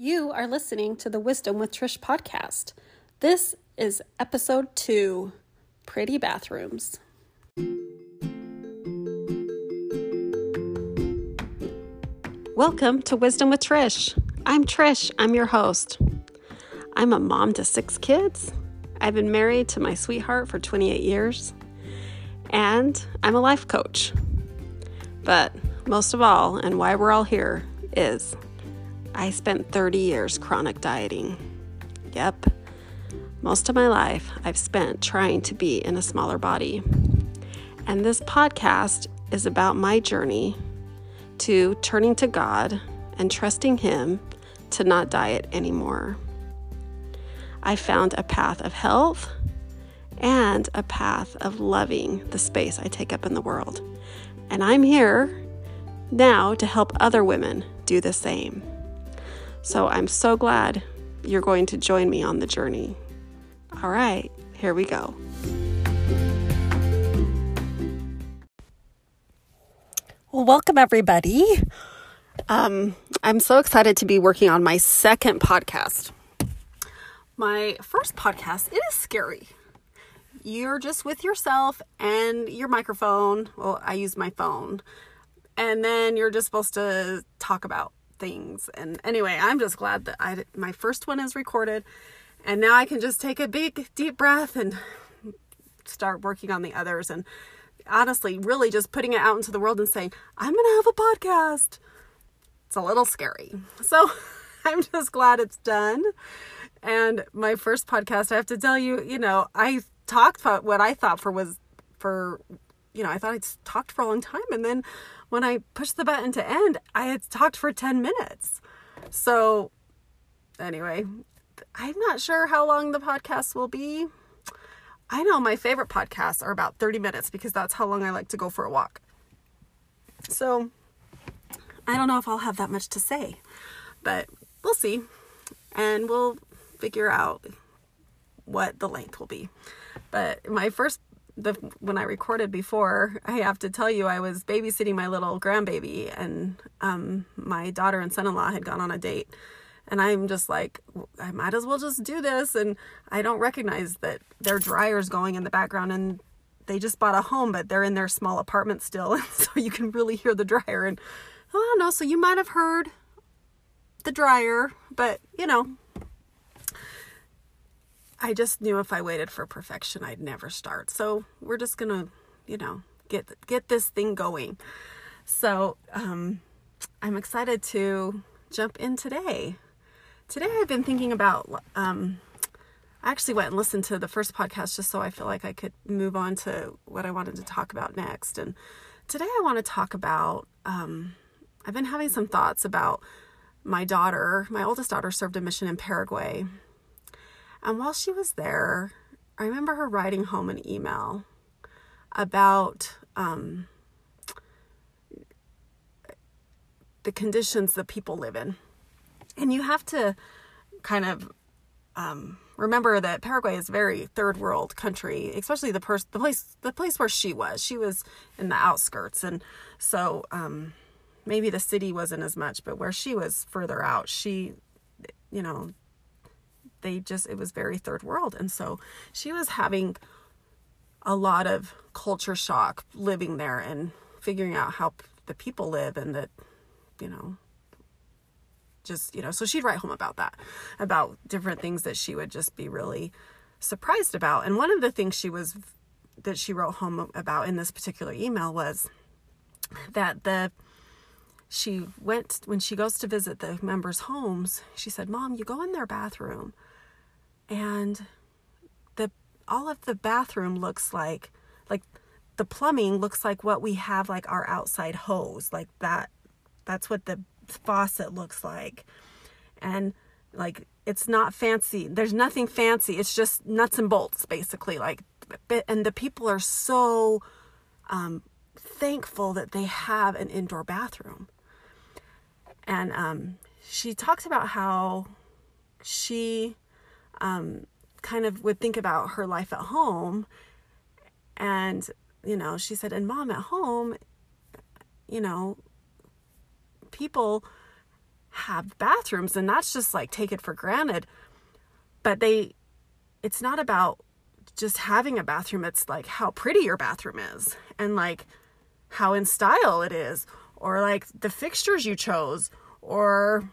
You are listening to the Wisdom with Trish podcast. This is episode two Pretty Bathrooms. Welcome to Wisdom with Trish. I'm Trish, I'm your host. I'm a mom to six kids. I've been married to my sweetheart for 28 years, and I'm a life coach. But most of all, and why we're all here, is I spent 30 years chronic dieting. Yep, most of my life I've spent trying to be in a smaller body. And this podcast is about my journey to turning to God and trusting Him to not diet anymore. I found a path of health and a path of loving the space I take up in the world. And I'm here now to help other women do the same. So I'm so glad you're going to join me on the journey. All right, here we go. Well, welcome everybody. Um, I'm so excited to be working on my second podcast. My first podcast, it is scary. You're just with yourself and your microphone. Well, I use my phone. And then you're just supposed to talk about things. And anyway, I'm just glad that I my first one is recorded and now I can just take a big deep breath and start working on the others and honestly really just putting it out into the world and saying, "I'm to have a podcast." It's a little scary. So, I'm just glad it's done. And my first podcast, I have to tell you, you know, I talked about what I thought for was for you know, I thought I'd talked for a long time and then when I pushed the button to end, I had talked for 10 minutes. So, anyway, I'm not sure how long the podcast will be. I know my favorite podcasts are about 30 minutes because that's how long I like to go for a walk. So, I don't know if I'll have that much to say, but we'll see. And we'll figure out what the length will be. But my first the when I recorded before, I have to tell you I was babysitting my little grandbaby and um, my daughter and son-in-law had gone on a date. And I'm just like, I might as well just do this. And I don't recognize that their dryer's going in the background and they just bought a home, but they're in their small apartment still. And so you can really hear the dryer. And I don't know. So you might have heard the dryer, but you know, I just knew if I waited for perfection, I'd never start. So we're just gonna, you know, get get this thing going. So um, I'm excited to jump in today. Today I've been thinking about. Um, I actually went and listened to the first podcast just so I feel like I could move on to what I wanted to talk about next. And today I want to talk about. Um, I've been having some thoughts about my daughter. My oldest daughter served a mission in Paraguay and while she was there, I remember her writing home an email about um, the conditions that people live in. And you have to kind of um, remember that Paraguay is a very third world country, especially the person, the place, the place where she was. She was in the outskirts, and so um, maybe the city wasn't as much, but where she was further out, she, you know, they just it was very third world. And so she was having a lot of culture shock living there and figuring out how the people live and that you know just you know so she'd write home about that about different things that she would just be really surprised about. And one of the things she was that she wrote home about in this particular email was that the she went when she goes to visit the members homes she said mom you go in their bathroom and the all of the bathroom looks like like the plumbing looks like what we have like our outside hose like that that's what the faucet looks like. And like it's not fancy there's nothing fancy it's just nuts and bolts basically like and the people are so um, thankful that they have an indoor bathroom. And um, she talks about how she um, kind of would think about her life at home. And, you know, she said, and mom at home, you know, people have bathrooms and that's just like take it for granted. But they it's not about just having a bathroom, it's like how pretty your bathroom is and like how in style it is or like the fixtures you chose or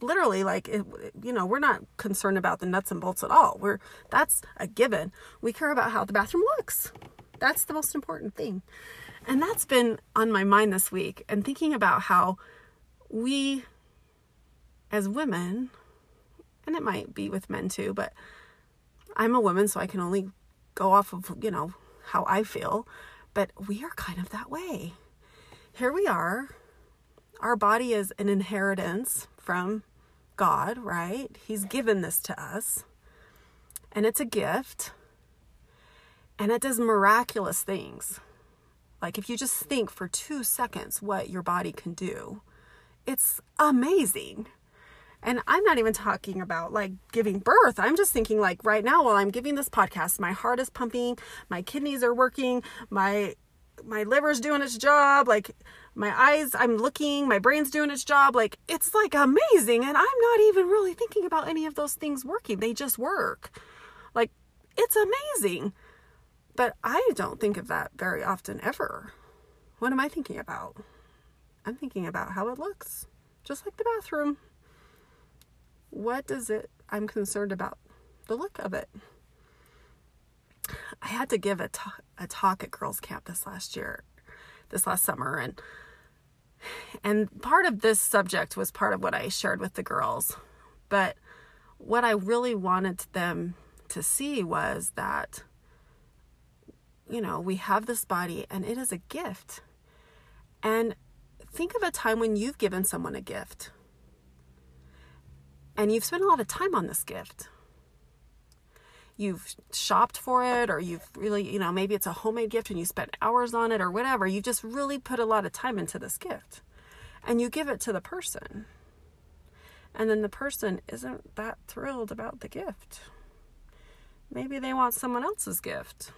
literally like it, you know we're not concerned about the nuts and bolts at all. We're that's a given. We care about how the bathroom looks. That's the most important thing. And that's been on my mind this week and thinking about how we as women and it might be with men too but i'm a woman so i can only go off of you know how i feel but we are kind of that way. Here we are our body is an inheritance from God, right? He's given this to us. And it's a gift. And it does miraculous things. Like if you just think for two seconds what your body can do, it's amazing. And I'm not even talking about like giving birth. I'm just thinking like right now while I'm giving this podcast, my heart is pumping, my kidneys are working, my my liver's doing its job, like my eyes, I'm looking, my brain's doing its job. Like it's like amazing. And I'm not even really thinking about any of those things working. They just work. Like it's amazing. But I don't think of that very often ever. What am I thinking about? I'm thinking about how it looks, just like the bathroom. What does it, I'm concerned about the look of it. I had to give a, talk, a talk at girls' camp this last year, this last summer, and and part of this subject was part of what I shared with the girls. But what I really wanted them to see was that, you know, we have this body and it is a gift. And think of a time when you've given someone a gift and you've spent a lot of time on this gift. You've shopped for it, or you've really, you know, maybe it's a homemade gift and you spent hours on it, or whatever. You've just really put a lot of time into this gift and you give it to the person. And then the person isn't that thrilled about the gift. Maybe they want someone else's gift.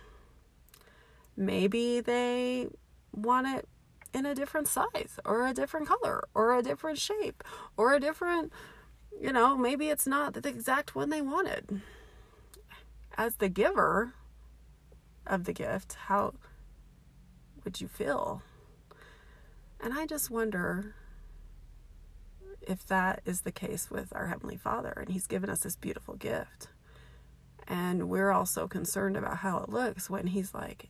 Maybe they want it in a different size or a different color or a different shape or a different, you know, maybe it's not the exact one they wanted. As the giver of the gift, how would you feel? And I just wonder if that is the case with our Heavenly Father, and He's given us this beautiful gift. And we're also concerned about how it looks when He's like,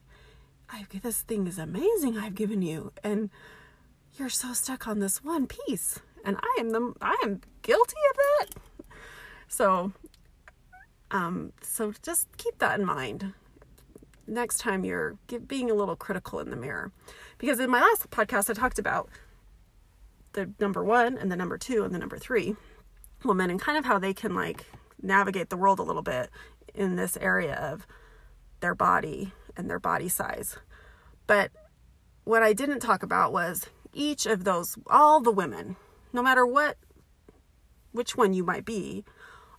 This thing is amazing I've given you. And you're so stuck on this one piece. And I am the I am guilty of that. So um so just keep that in mind next time you're being a little critical in the mirror. Because in my last podcast, I talked about the number one and the number two and the number three women and kind of how they can like navigate the world a little bit in this area of their body and their body size. But what I didn't talk about was each of those, all the women, no matter what, which one you might be,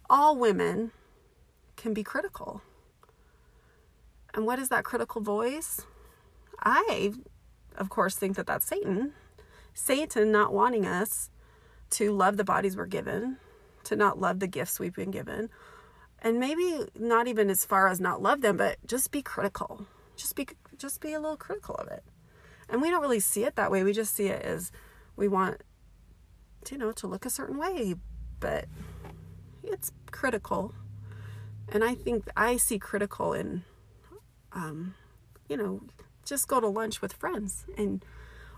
all women can be critical. And what is that critical voice? I of course, think that that's Satan. Satan not wanting us to love the bodies we're given, to not love the gifts we've been given, and maybe not even as far as not love them, but just be critical. Just be just be a little critical of it. And we don't really see it that way. We just see it as we want you know to look a certain way, but it's critical. And I think I see critical in um, you know, just go to lunch with friends and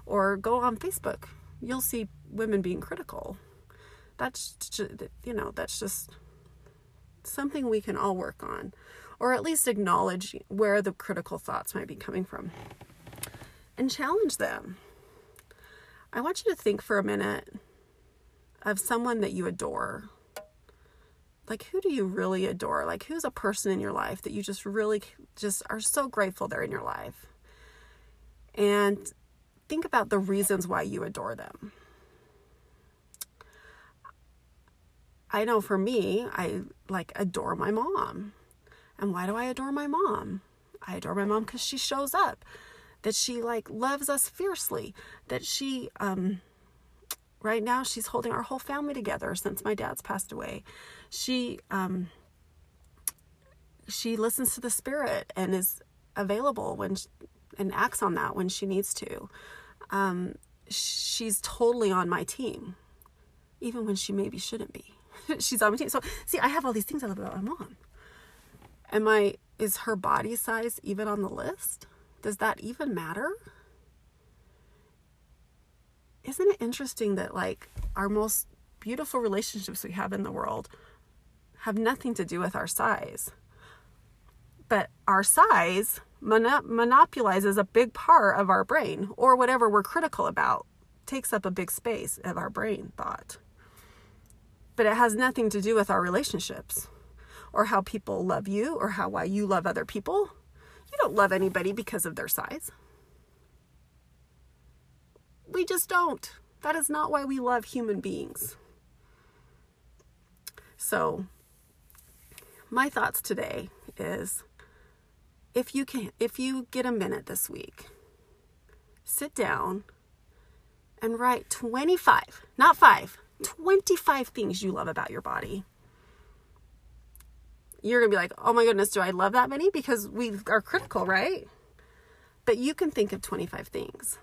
or go on Facebook. You'll see women being critical. That's you know, that's just something we can all work on or at least acknowledge where the critical thoughts might be coming from and challenge them. I want you to think for a minute of someone that you adore. Like, who do you really adore? Like, who's a person in your life that you just really just are so grateful they're in your life? and think about the reasons why you adore them. I know for me, I like adore my mom. And why do I adore my mom? I adore my mom because she shows up, that she like loves us fiercely, that she um right now she's holding our whole family together since my dad's passed away. She um she listens to the spirit and is available when she, and acts on that when she needs to. Um, she's totally on my team, even when she maybe shouldn't be. she's on my team. So see, I have all these things I love about my mom. Am I? Is her body size even on the list? Does that even matter? Isn't it interesting that like our most beautiful relationships we have in the world have nothing to do with our size? But our size monopolizes a big part of our brain, or whatever we're critical about takes up a big space of our brain thought. But it has nothing to do with our relationships or how people love you or how why you love other people. You don't love anybody because of their size. We just don't. That is not why we love human beings. So, my thoughts today is if you can if you get a minute this week sit down and write 25 not 5 25 things you love about your body you're going to be like oh my goodness do i love that many because we are critical right but you can think of 25 things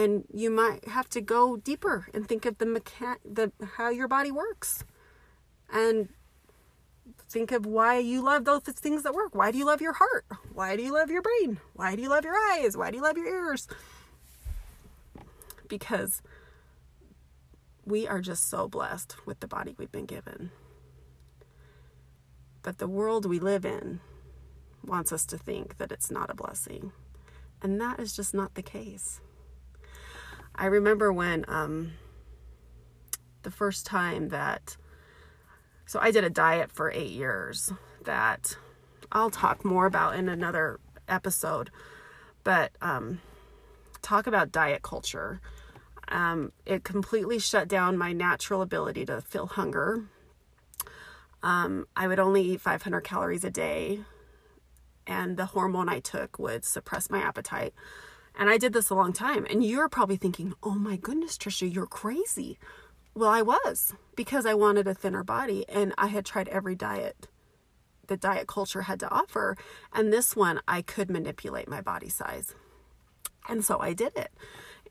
and you might have to go deeper and think of the mechan- the how your body works and think of why you love those things that work. Why do you love your heart? Why do you love your brain? Why do you love your eyes? Why do you love your ears? Because we are just so blessed with the body we've been given. But the world we live in wants us to think that it's not a blessing. And that is just not the case. I remember when um, the first time that so I did a diet for eight years that I'll talk more about in another episode. But um, talk about diet culture. Um, it completely shut down my natural ability to feel hunger. Um, I would only eat 500 calories a day, and the hormone I took would suppress my appetite. And I did this a long time. And you're probably thinking, oh my goodness, Trisha, you're crazy. Well, I was because I wanted a thinner body and I had tried every diet the diet culture had to offer. And this one, I could manipulate my body size. And so I did it.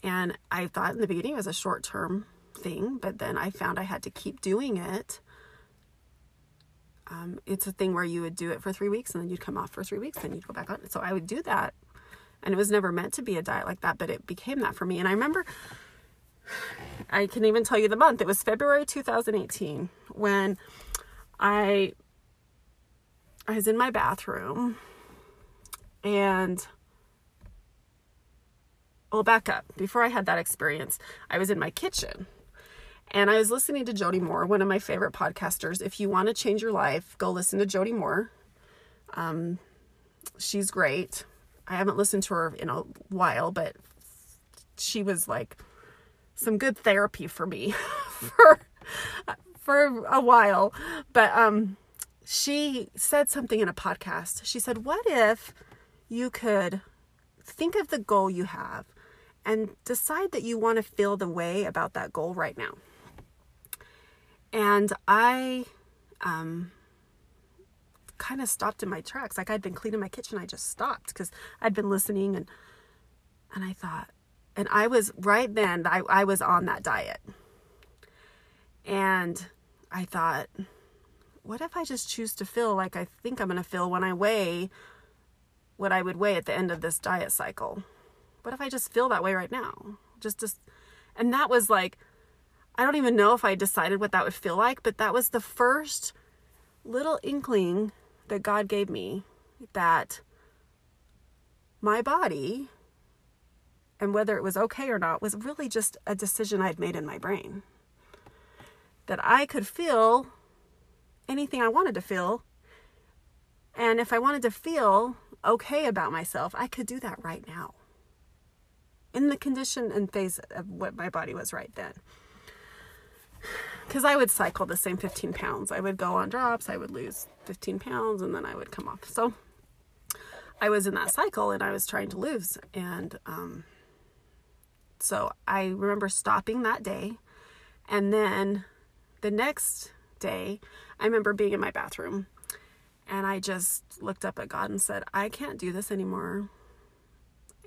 And I thought in the beginning it was a short term thing, but then I found I had to keep doing it. Um, it's a thing where you would do it for three weeks and then you'd come off for three weeks and you'd go back on. So I would do that. And it was never meant to be a diet like that, but it became that for me. And I remember I can even tell you the month. It was February 2018 when I I was in my bathroom and well back up. Before I had that experience, I was in my kitchen and I was listening to Jody Moore, one of my favorite podcasters. If you want to change your life, go listen to Jody Moore. Um, she's great. I haven't listened to her in a while, but she was like some good therapy for me for for a while. But um she said something in a podcast. She said, "What if you could think of the goal you have and decide that you want to feel the way about that goal right now?" And I um kind of stopped in my tracks. Like I'd been cleaning my kitchen, I just stopped because I'd been listening and and I thought, and I was right then, I, I was on that diet. And I thought, what if I just choose to feel like I think I'm going to feel when I weigh what I would weigh at the end of this diet cycle? What if I just feel that way right now? Just, just, and that was like, I don't even know if I decided what that would feel like, but that was the first little inkling that God gave me that my body and whether it was okay or not was really just a decision I'd made in my brain. That I could feel anything I wanted to feel. And if I wanted to feel okay about myself, I could do that right now. In the condition and phase of what my body was right then. Because I would cycle the same 15 pounds. I would go on drops, I would lose 15 pounds, and then I would come off. So I was in that cycle and I was trying to lose. And, um, So I remember stopping that day. And then the next day, I remember being in my bathroom and I just looked up at God and said, I can't do this anymore.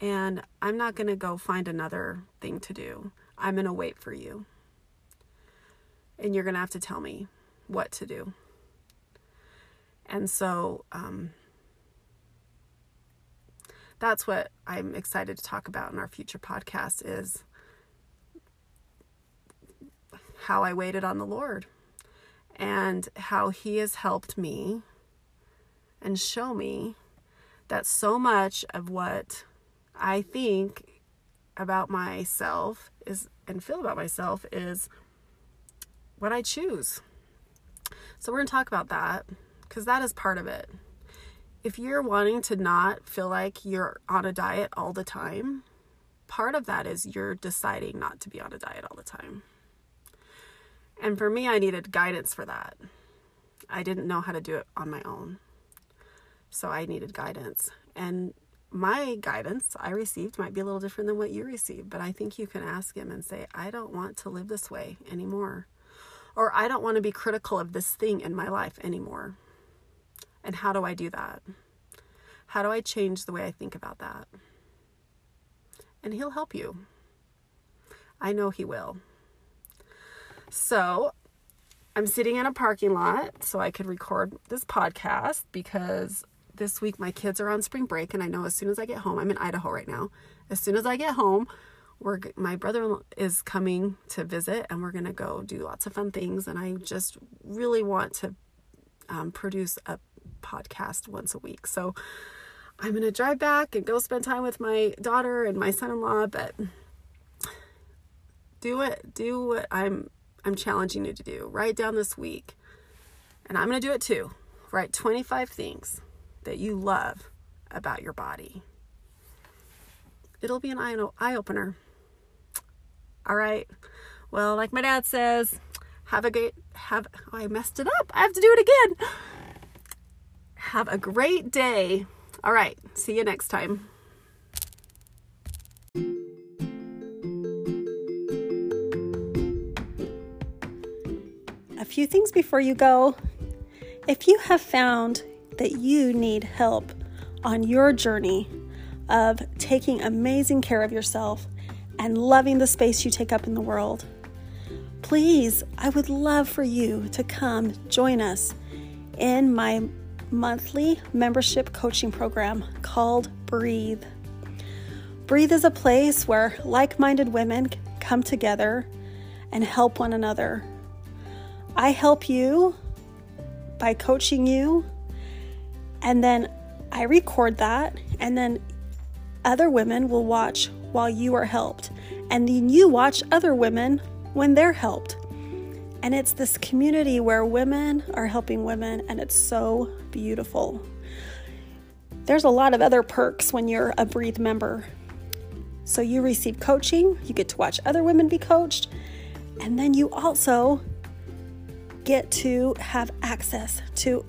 And I'm not going to go find another thing to do. I'm going to wait for you. And you're going to have to tell me what to do. And so um, that's what I'm excited to talk about in our future podcast is how I waited on the Lord and how he has helped me and show me that so much of what I think about myself is and feel about myself is what I choose. So we're going to talk about that because that is part of it. If you're wanting to not feel like you're on a diet all the time, part of that is you're deciding not to be on a diet all the time. And for me, I needed guidance for that. I didn't know how to do it on my own. So I needed guidance. And my guidance I received might be a little different than what you received, but I think you can ask him and say, I don't want to live this way anymore. Or I don't want to be critical of this thing in my life anymore. And how do I do that? How do I change the way I think about that? And he'll help you. I know he will. So I'm sitting in a parking lot so I could record this podcast because this week my kids are on spring break and I know as soon as I get home, I'm in Idaho right now. As soon as I get home, we're my brother is coming to visit and we're going to go do lots of fun things and I just really want to um, produce a podcast once a week. So I'm going to drive back and go spend time with my daughter and my son-in-law, but do it. Do what I'm I'm challenging you to do. Write down this week. And I'm going to do it too. Write 25 things that you love about your body. It'll be an eye opener. All right. Well, like my dad says, have a great have oh, I messed it up. I have to do it again. Have a great day. All right. See you next time. A few things before you go. If you have found that you need help on your journey of taking amazing care of yourself and loving the space you take up in the world, please, I would love for you to come join us in my monthly membership coaching program called Breathe. Breathe is a place where like minded women come together and help one another. I help you by coaching you and then I record that, and then other women will watch while you are helped. And then you watch other women when they're helped. And it's this community where women are helping women, and it's so beautiful. There's a lot of other perks when you're a Breathe member. So you receive coaching, you get to watch other women be coached, and then you also get to have access to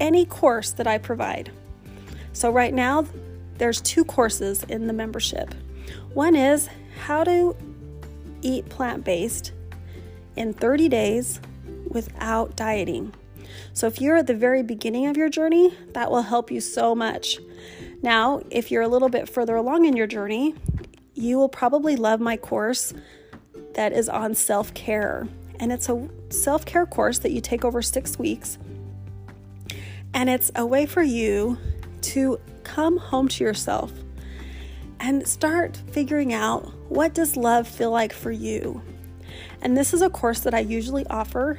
any course that I provide. So, right now, there's two courses in the membership. One is how to eat plant based in 30 days without dieting. So, if you're at the very beginning of your journey, that will help you so much. Now, if you're a little bit further along in your journey, you will probably love my course that is on self care. And it's a self care course that you take over six weeks and it's a way for you to come home to yourself and start figuring out what does love feel like for you. And this is a course that I usually offer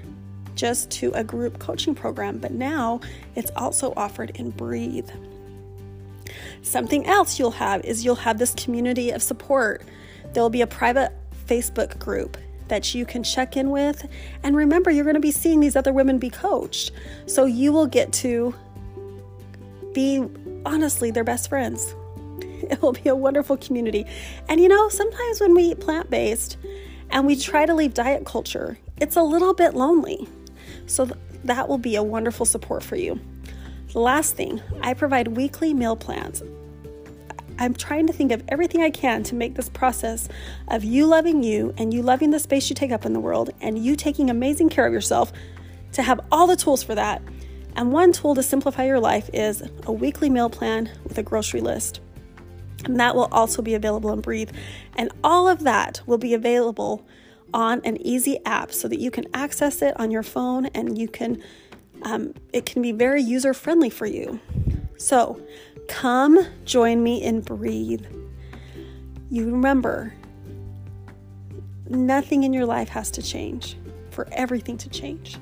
just to a group coaching program, but now it's also offered in Breathe. Something else you'll have is you'll have this community of support. There'll be a private Facebook group that you can check in with. And remember, you're going to be seeing these other women be coached. So you will get to be honestly their best friends. It will be a wonderful community. And you know, sometimes when we eat plant based and we try to leave diet culture, it's a little bit lonely. So th- that will be a wonderful support for you. The last thing, I provide weekly meal plans. I'm trying to think of everything I can to make this process of you loving you and you loving the space you take up in the world and you taking amazing care of yourself to have all the tools for that. And one tool to simplify your life is a weekly meal plan with a grocery list. And that will also be available in Breathe. And all of that will be available on an easy app so that you can access it on your phone and you can um, it can be very user friendly for you. So come join me in Breathe. You remember, nothing in your life has to change for everything to change.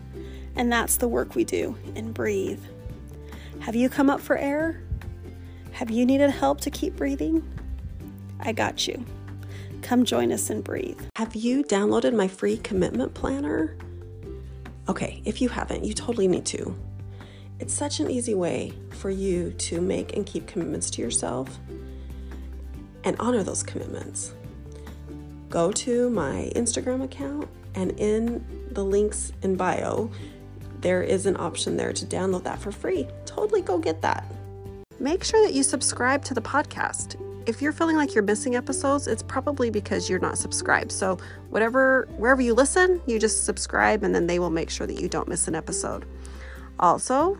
And that's the work we do in Breathe. Have you come up for air? Have you needed help to keep breathing? I got you. Come join us and breathe. Have you downloaded my free commitment planner? Okay, if you haven't, you totally need to. It's such an easy way for you to make and keep commitments to yourself and honor those commitments. Go to my Instagram account, and in the links in bio, there is an option there to download that for free. Totally go get that. Make sure that you subscribe to the podcast if you're feeling like you're missing episodes, it's probably because you're not subscribed. So, whatever, wherever you listen, you just subscribe and then they will make sure that you don't miss an episode. Also,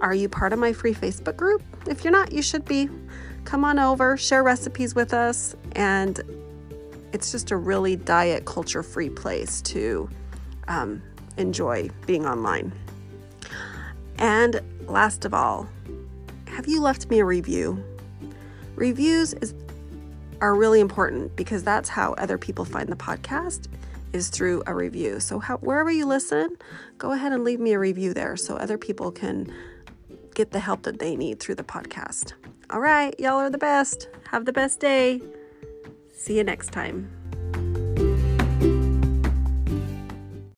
are you part of my free Facebook group? If you're not, you should be. Come on over, share recipes with us, and it's just a really diet culture free place to um, enjoy being online. And last of all, have you left me a review? Reviews is are really important because that's how other people find the podcast is through a review. So how, wherever you listen, go ahead and leave me a review there so other people can get the help that they need through the podcast. All right, y'all are the best. Have the best day. See you next time.